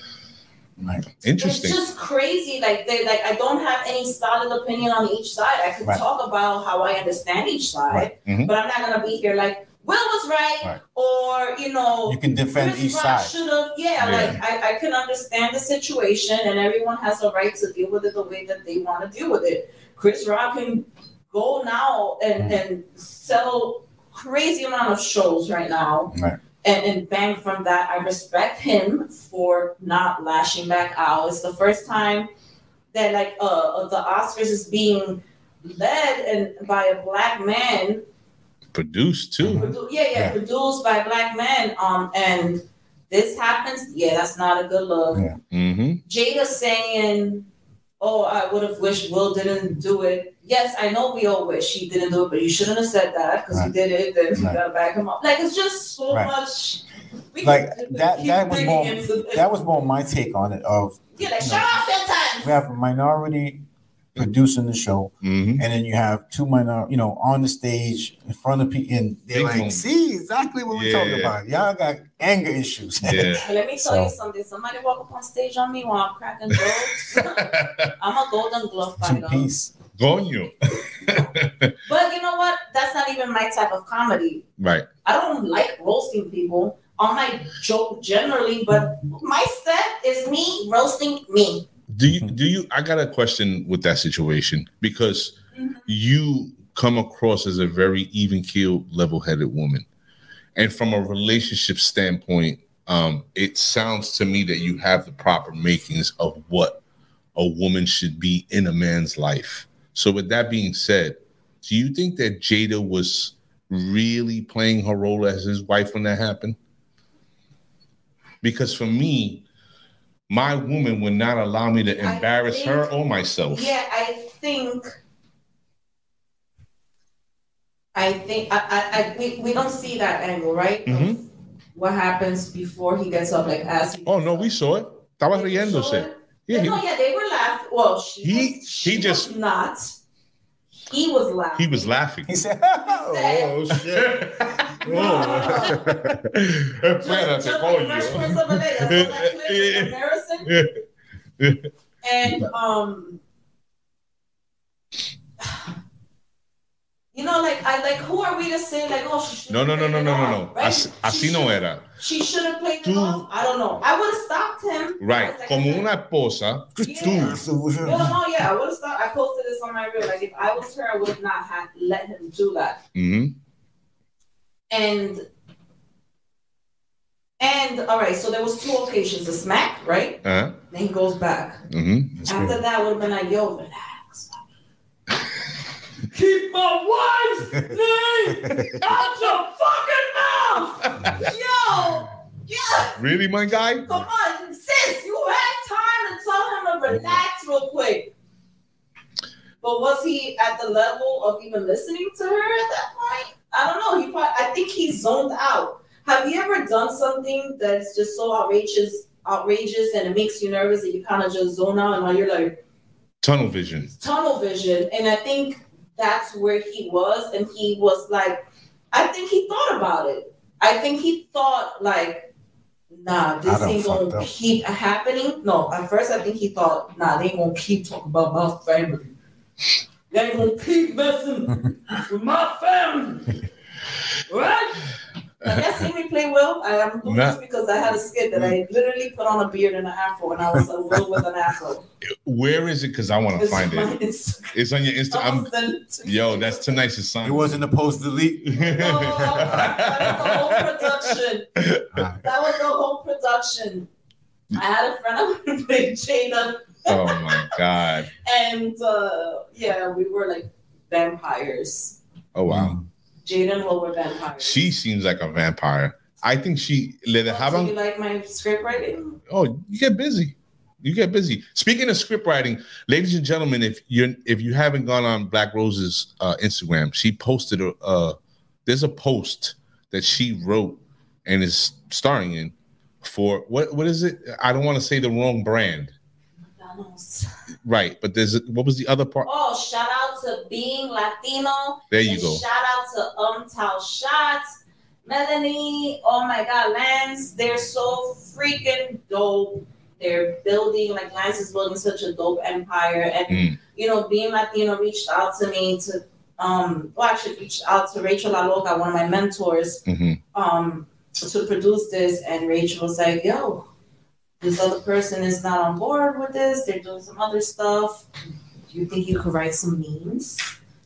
Right. Interesting. it's just crazy. Like they like I don't have any solid opinion on each side. I could Right. talk about how I understand each side, Right. Mhm. but I'm not gonna be here like, Will was right, or you know, You can defend Chris each Rock side. should have, yeah, Yeah. like I, I can understand the situation, and everyone has a right to deal with it the way that they want to deal with it. Chris Rock can go now and Mm. and sell crazy amount of shows right now, Right. And and bang from that. I respect him for not lashing back out. It's the first time that like uh the Oscars is being led and by a black man Produced too. Produ- yeah, yeah, Yeah. produced by black men. Um, and this happens. Yeah, that's not a good look. Yeah. Mm-hmm. Jada saying, "Oh, I would have wished Will didn't do it." Yes, I know we all wish he didn't do it, but you shouldn't have said that because Right. he did it. Then you Right. gotta back him up. Like it's just so Right. much. We Like, that. That was more- into. That was more my take on it. Of yeah, like shut off your we have a minority producing the show, Mm-hmm. and then you have two minor, you know, on the stage in front of people, and they're Big like, moment. "See exactly what we're talking about. Y'all got anger issues." Yeah. Let me tell So- you something. Somebody walk up on stage on me while I'm cracking jokes. I'm a golden glove fighter. two fighter. piece. Coño. But you know what? That's not even my type of comedy. right. I don't like roasting people on my joke generally, but my set is me roasting me. Do you do you I got a question with that situation because Mhm. you come across as a very even keeled, level headed woman. And from a relationship standpoint, um, it sounds to me that you have the proper makings of what a woman should be in a man's life. So, with that being said, do you think that Jada was really playing her role as his wife when that happened? Because for me, my woman would not allow me to embarrass think- her or myself. Yeah, I think. I think I, I, I we, we don't see that angle, right? Mhm. What happens before he gets up, like as Oh no, we saw it. Estaba Did you show riéndose. It? Yeah, Yeah, he, no, yeah, they were laughing. Well, she He- was, she he just- was not. He was laughing. he was laughing. He said, Oh shit. Just, Espérate, just like Fresh Prince of Bel-Air, that's what that clip. And um you know, like I like who are we to say like oh she No, no, no, no, no, no, no. As- Así no era. She should have played Tú- off. I don't know. I would have stopped him. Right. Like I Como una esposa, Yeah. tú. No, no, yeah, I would have stopped. I posted this on my reel. Like if I was her, I would not have let him do that. Mhm. And and all right, so there was two occasions, the smack, right? Uh-huh. Then he goes back. Mhm. After that would have been like, yo, relax. Keep my wife's name out your fucking mouth! Yo! Yeah! Really, my guy? Come on, sis, you had time to tell him to relax real quick. But was he at the level of even listening to her at that point? I don't know. He probably, I think he zoned out. Have you ever done something that's just so outrageous, outrageous, and it makes you nervous that you kind of just zone out and now you're like Tunnel vision. tunnel vision? And I think that's where he was, and he was like, I think he thought about it. I think he thought like, nah, this ain't gonna up. keep happening. No, at first I think he thought, nah, they ain't gonna keep talking about my family. They ain't gonna keep messing with my family. Right? Have you seen me play Will? I am doing Nah. this because I had a skit that I literally put on a beard and an afro and I was a Will with an afro. Where is it? Because I want to find it. Instagram. It's on your Insta. I'll I'm, send it to you. yo, that's tonight's assignment. It wasn't a post delete. No, that was the whole production. That was the whole production. I had a friend of mine named Jada, oh my god. and uh, yeah, we were like vampires. Oh wow. Will were vampires. She seems like a vampire. I think she le Oh, so dejaban you like my script writing? Oh, you get busy. You get busy. Speaking of script writing, ladies and gentlemen, if you if you haven't gone on Black Rose's uh, Instagram, she posted a uh, there's a post that she wrote and is starring in for what what is it? I don't want to say the wrong brand, McDonald's. right? But there's a, what was the other part? Oh, shout out to being Latino. There you and go. Shout out to Untold Shots, Melanie. Oh my God, Lance. They're so freaking dope. They're building like Lance is building such a dope empire, and Mm. you know, being Latino reached out to me to um, well, actually reached out to Rachel La Loca, one of my mentors, Mhm. um, to produce this, and Rachel was like, "Yo, this other person is not on board with this. They're doing some other stuff. Do you think you could write some memes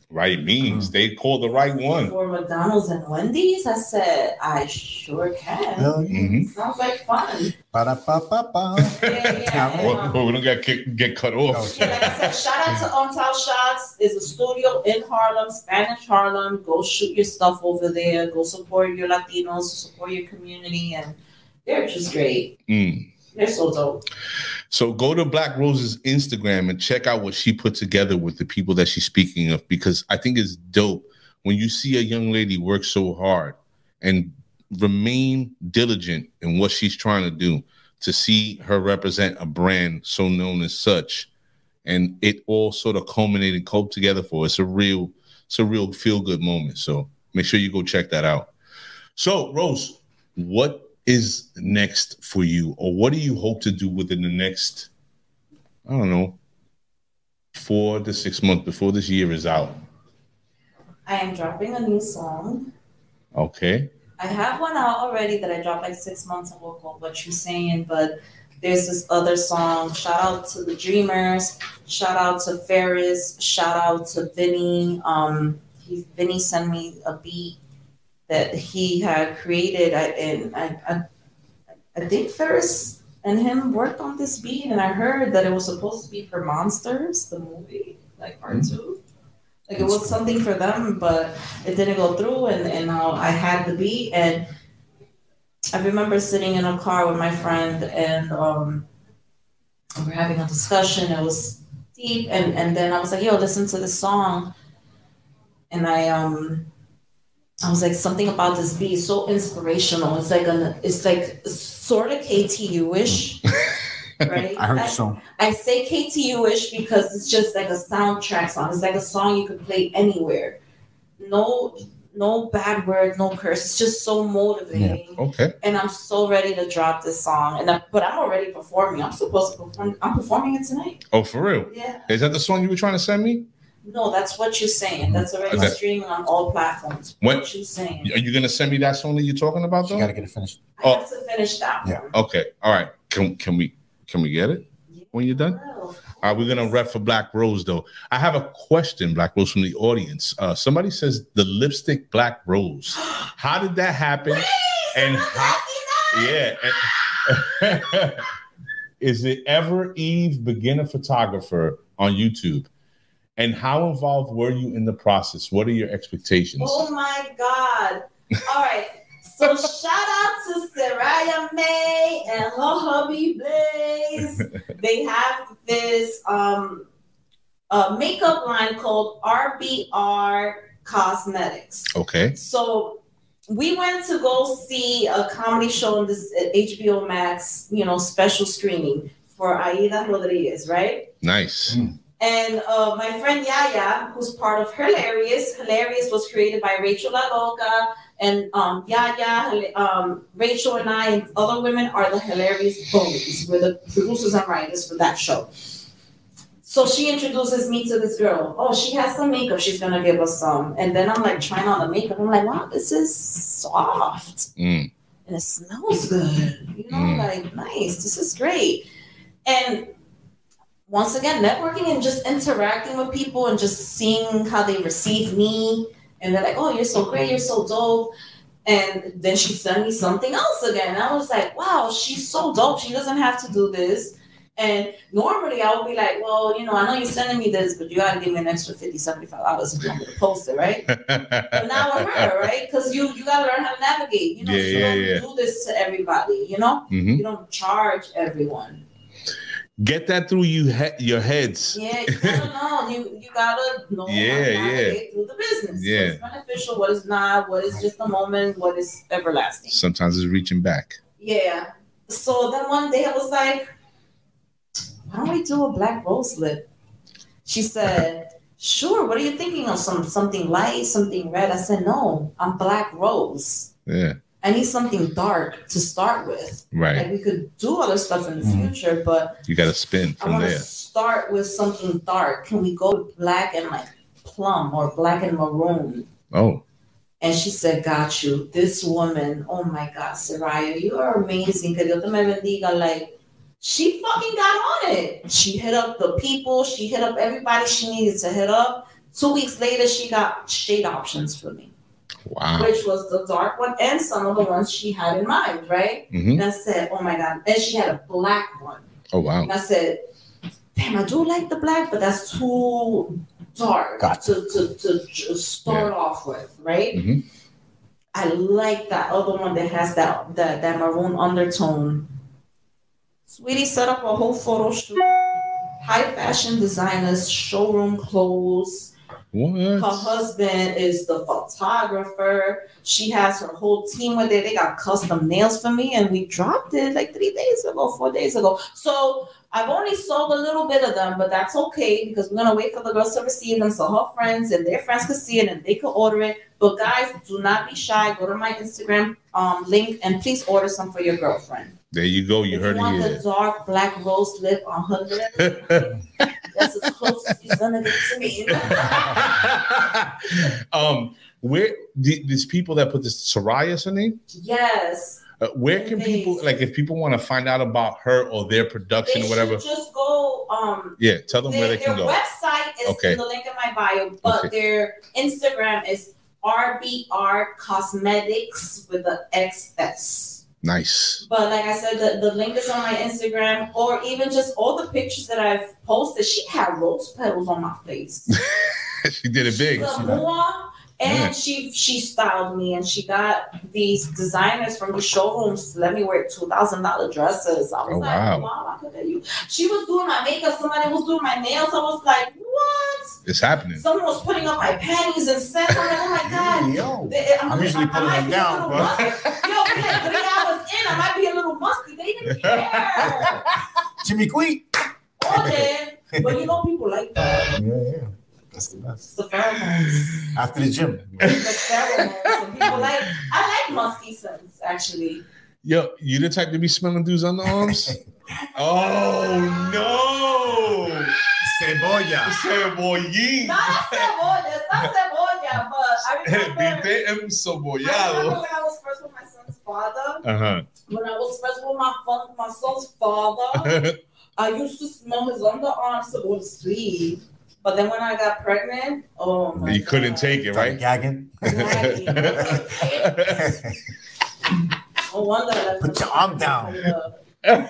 Right Mm. means they called the right one. for McDonald's and Wendy's?" I said, "I sure can. Hell yeah. Mhm. Sounds like fun." Ba-da-ba-ba-ba. Yeah, yeah. and, Well, um, well, we don't get kick, get cut off. Yeah, like I said, shout out to Untold Shots. is a studio in Harlem, Spanish Harlem. Go shoot your stuff over there. Go support your Latinos, support your community, and they're just great. Mm. They're so dope. So go to Black Rose's Instagram and check out what she put together with the people that she's speaking of because I think it's dope. When you see a young lady work so hard and remain diligent in what she's trying to do to see her represent a brand so known as such and it all sort of culminated cope together for it's a real it's a real feel good moment. So make sure you go check that out. So rose what is next for you or what do you hope to do within the next i don't know four to six months before this year is out I am dropping a new song. okay I have one out already that I dropped like six months ago called What You Saying, but there's this other song. Shout out to the Dreamers. Shout out to Ferris. Shout out to Vinny. Um, he Vinny sent me a beat that he had created, I, and I, I, I think Ferris and him worked on this beat, and I heard that it was supposed to be for Monsters, the movie, like part two. Like it was something for them, but it didn't go through and, and uh, I had the beat and I remember sitting in a car with my friend and um, we were having a discussion. It was deep and, and then I was like, yo, listen to this song. And I um I was like something about this beat is so inspirational. It's like an it's like sort of KTU-ish. right? I heard so. I say KTU-ish because it's just like a soundtrack song. It's like a song you could play anywhere. No, no bad word, no curse. It's just so motivating. okay And I'm so ready to drop this song. And I, but I'm already performing. I'm supposed to perform. I'm performing it tonight. oh for real Yeah. is that the song you were trying to send me No, that's what you're saying. That's already Okay. streaming on all platforms. What- What you saying? are you gonna send me that song that you're talking about She though got to get it finished. I have to finish that. Yeah. one. okay all right can, can we can we get it when you're done Well, All right, we're gonna rep for Black Rose though. I have a question, Black Rose, from the audience. Uh, somebody says the lipstick Black Rose. How did that happen? And how- Yeah. and- Is it ever Eve beginner photographer on YouTube? And how involved were you in the process? What are your expectations? Oh my God. All right. So shout out to Soraya May and her hubby Blaze. They have this um uh, makeup line called RBR Cosmetics. Okay. So we went to go see a comedy show in this HBO Max, you know, special screening for Aida Rodriguez, right? Nice. And uh, my friend Yaya, who's part of Hilarious, Hilarious was created by Rachel La Loca, and um, Yaya, um, Rachel, and I, and other women are the Hilarious Bullies. We're the producers and writers for that show. So she introduces me to this girl. Oh, she has some makeup. She's gonna give us some. And then I'm like trying on the makeup. I'm like, wow, this is soft Mm. and it smells good. You know, Mm. like nice. This is great. And once again, networking and just interacting with people and just seeing how they receive me. And they're like, oh, you're so great, you're so dope. And then she sent me something else again. And I was like, wow, she's so dope. She doesn't have to do this. And normally I would be like, well, you know, I know you're sending me this, but you got to give me an extra 50 $75 if you want me to post it, right? But now with her, right? Because you you gotta learn how to navigate. You know, Yeah, you yeah, don't yeah. do this to everybody. You know, Mhm. you don't charge everyone. Get that through you he- your heads. Yeah, you gotta know. You you gotta know Yeah, how to yeah. through the business. Yeah. What is beneficial, what is not, what is just a moment, what is everlasting. Sometimes it's reaching back. Yeah. So then one day I was like, why don't we do a black rose lip? She said, sure. What are you thinking of? Some something light, something red? I said, no, I'm black rose. Yeah. I need something dark to start with. Right. Like we could do other stuff in the Mhm. future, but You got to spin from to there. start with something dark. Can we go black and like plum or black and maroon. Oh, And she said, Got you. This woman, oh my God, Soraya, you are amazing. Que Dios te me bendiga. Like, she fucking got on it. She hit up the people, she hit up everybody she needed to hit up. Two weeks later, she got shade options for me, wow. which was the dark one and some of the ones she had in mind, right? hmm And I said, Oh my God. And she had a black one. Oh, wow. And I said, damn, I do like the black, but that's too dark Gotcha. to, to, to start off with, right? Mhm. I like that other one that has that, that, that maroon undertone. Sweetie set up a whole photo shoot. High fashion designers, showroom clothes. Her husband is the photographer. She has her whole team with it. They got custom nails for me, and we dropped it like three days ago, four days ago. So I've only sold a little bit of them, but that's okay because we're gonna wait for the girls to receive them so her friends and their friends can see it and they can order it. But guys, do not be shy. Go to my Instagram um, link and please order some for your girlfriend. There you go. You if heard you want it the dark black rose lip on her lip. That's as close as you're gonna get to me. um, where the, these people that put this Soraya's her name? yes. Uh, where can people like if people want to find out about her or their production They or whatever? just go. Um, Yeah, tell them where their, they can their go. website is Okay. in the link in my bio, but Okay. their Instagram is RBR Cosmetics with the XS. Nice. But like I said, the, the link is on my Instagram, or even just all the pictures that I've posted. She had rose petals on my face. she did it big. The more, and she she styled me, and she got these designers from the showrooms to let me wear two thousand dollar dresses. I was Oh, like, wow. wow, I could get you. She was doing my makeup. Somebody was doing my nails. I was like, what? It's happening. Someone was putting up my panties and scents. I'm like, oh my god. Yo. They- I'm usually I pulling might them be a down, little but- Yo, we had three hours in. I might be a little musty. They didn't care. Jimmy Queen. Okay. But you know, people like that. Yeah, yeah. That's the best. The pheromones. After the gym. The pheromones. And people like, I like musky scents, actually. Yo, you the type to be smelling dudes underarms? oh no! Cebolla. Cebollín. Not cebolla, it's not cebolla, but I remember, Viste I remember encebollado. when I was first with my son's father, Uh when I was first with my, fun, my son's father. I used to smell his underarms or the sleeve. But then when I got pregnant, oh my you couldn't take it, right? Gagging. No wonder Put your arm down.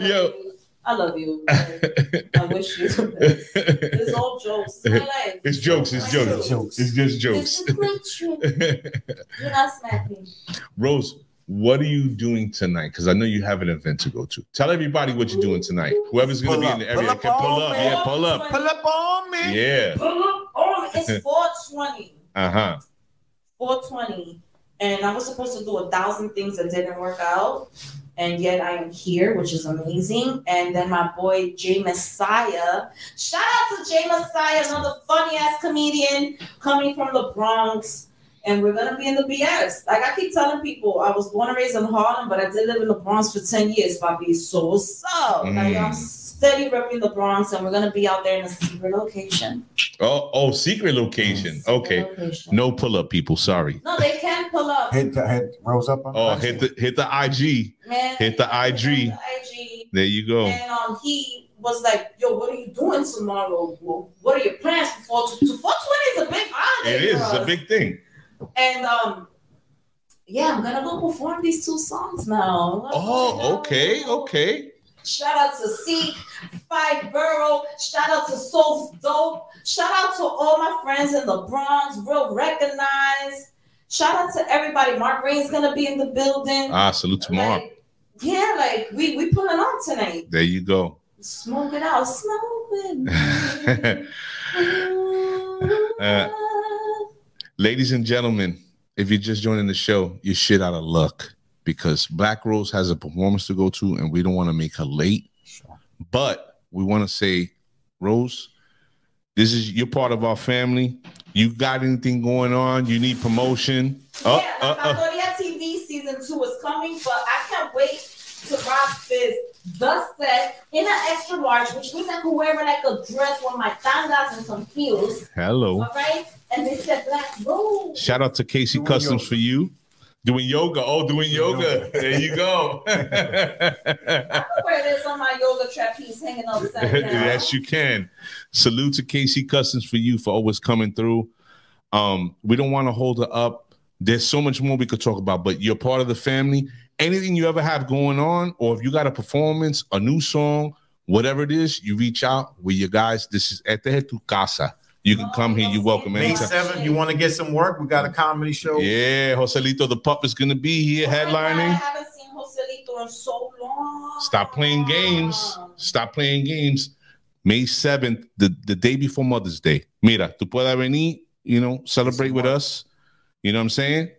Yo. I love you. I wish you the best. It's all jokes. It's my life. It's jokes. It's jokes. Jokes. It's just jokes. trip. Do not smack me. Rose, what are you doing tonight? Because I know you have an event to go to. Tell everybody what you're doing tonight. Whoever's going to be in the area Pull can pull up. Yeah, pull up. Pull up on me. Yeah. Pull up on me. it's 420. Uh huh. 420. And I was supposed to do a thousand things that didn't work out. And yet I am here, which is amazing. And then my boy Jay Messiah. Shout out to Jay Messiah, another funny ass comedian coming from the Bronx. And we're gonna be in the BX. Like I keep telling people, I was born and raised in Harlem, but I did live in the Bronx for 10 years, Bobby. So what's up? Like Mm. I'm steady repping the Bronx, and we're gonna be out there in a secret location. Oh, oh, secret location. Secret Okay. location. No pull up, people. Sorry. No, they can pull up. Hit, the, hit Rose up on Oh, IG. hit the hit the IG. Man, Hit the IG. the IG. There you go. And um, he was like, "Yo, what are you doing tomorrow? What are your plans for 420? 420 is a big holiday. It is. It's a big thing. And um, yeah, I'm gonna go perform these two songs now. Oh, okay, okay. Shout out to Seek, Five Borough. Shout out to Soul's Dope. Shout out to all my friends in the Bronx, real recognized. Shout out to everybody. Mark Rain's gonna be in the building. Ah, salute tomorrow. Like, yeah, like we we pulling on tonight. There you go. Smoke it out, smoke with. Uh, Ladies and gentlemen, if you're just joining the show, you're shit out of luck because Black Rose has a performance to go to and we don't want to make her late. But we want to say, Rose, this is you're part of our family. You got anything going on? You need promotion? Oh, yeah, La uh, uh. Factoria TV season two is coming, but I can't wait to rock this the set in an extra large, which means I could wear like a dress with my tangas and some heels. Hello. All right. And they said black rose. Shout out to Casey Doing Customs yoga. for you. Doing yoga. Oh, doing yoga. yoga. There you go. I could wear this on my yoga trapeze hanging upside down. yes, you can. Salute to KC Customs for you for always coming through. Um, we don't want to hold her up. There's so much more we could talk about, but you're part of the family. Anything you ever have going on, or if you got a performance, a new song, whatever it is, you reach out with your guys. This is Ete tu casa. You can come here. You're welcome May anytime. 7th, you want to get some work? We got a comedy show. Yeah, Joselito the pup is gonna be here Oh my God, I headlining. haven't seen Joselito in so long. Stop playing games. Stop playing games. May 7th, the, the day before Mother's Day. Mira, tú puedes venir, you know, celebrate with us. You know what I'm saying?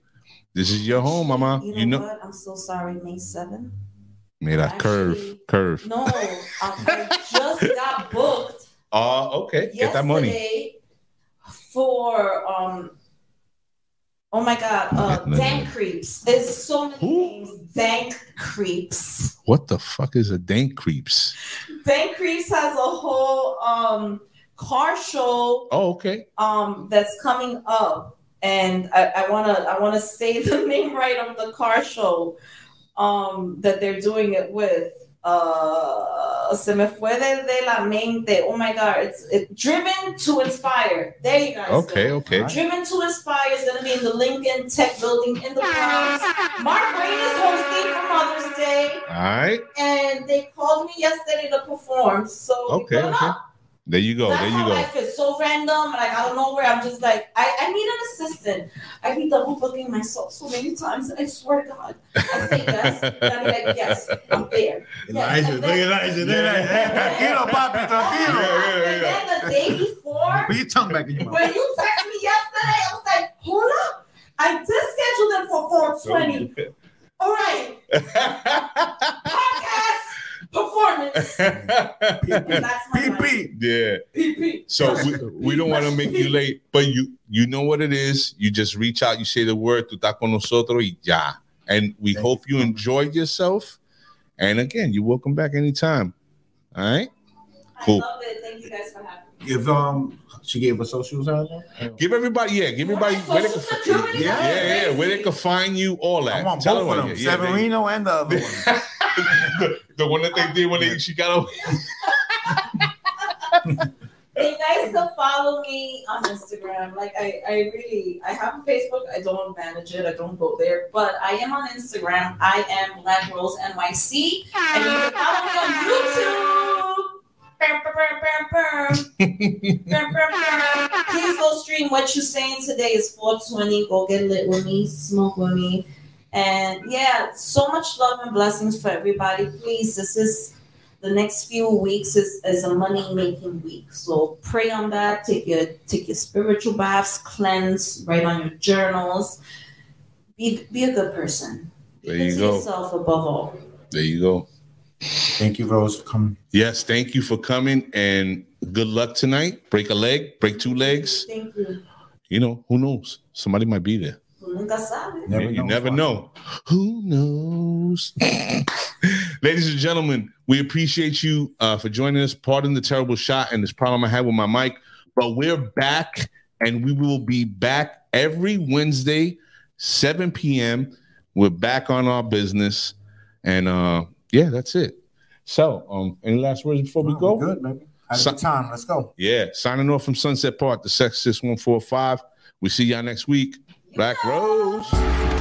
This is your home, mama. You know, You know, what? I'm so sorry, May 7th. mira, Actually- curve, curve. No, I just got booked Oh, okay. Get that money. For um oh my god, uh dank creeps. There's so many Who? names. Dank creeps. What the fuck is a dank creeps? Dank creeps has a whole um car show Oh, okay. um that's coming up and I, I wanna I wanna say the name right of the car show um that they're doing it with uh se me fue de, de la mente oh my god it's it, driven to inspire there you guys Okay, go. okay. driven to inspire is going to be in the lincoln tech building in the bronx mark Rain is hosting for mother's day All right. and they called me yesterday to perform so Okay, put okay. up. There you go. That's There you how go. life is so random, like out of nowhere. I'm just like, I, I need an assistant. I be double booking myself so many times, and I swear to God, I say yes, and I'm like, yes, I'm there. Yes, Elijah, and look at then- Elijah. Look at Elijah. Hey, tranquilo, papi, tranquilo. Yeah, yeah, And then the day before, Put your tongue back in your mouth. when you text me yesterday, I was like, hold up, I did schedule it for 420. All right, podcast performance. And that's my life. PP. yeah. PP. So we, we don't want to make you late, but you you know what it is. You just reach out, you say the word, tu estás con nosotros y ya. And we Thank hope you enjoyed yourself. And again, you're welcome back anytime. All right. Cool. I love it. Thank you guys for having me. If um she gave us socials out there. Give everybody, yeah, give everybody What, where they can, Yeah, yeah, yeah, where they can find you, all I that. want Tell both of them, yeah, yeah, Severino and the other one. the, the one that they did when they she got over. You guys can follow me on Instagram. Like I, I really, I have a Facebook. I don't manage it. I don't go there, but I am on Instagram. I am Black Rose NYC, and you can follow me on YouTube. Please go stream what you're saying today is 420. Go get lit with me, smoke with me. And yeah, so much love and blessings for everybody. Please, this is the next few weeks is, is a money making week. So pray on that. Take your take your spiritual baths, cleanse, write on your journals. Be be a good person. Be There you go. yourself above all. There you go. Thank you, Rose, for coming. Yes, thank you for coming and good luck tonight. Break a leg, break two legs. Thank you. You know, who knows? Somebody might be there. Nunca sabe. Never you know. never know. Who knows? Ladies and gentlemen, we appreciate you uh, for joining us. Pardon the terrible shot and this problem I had with my mic, but we're back and we will be back every Wednesday, 7 p.m. We're back on our business. And uh, yeah, that's it. So, um, any last words before we Oh, go? Good, baby. Have a good time. Let's go. Yeah, signing off from Sunset Park, the Set 6145. We see y'all next week. Black Rose.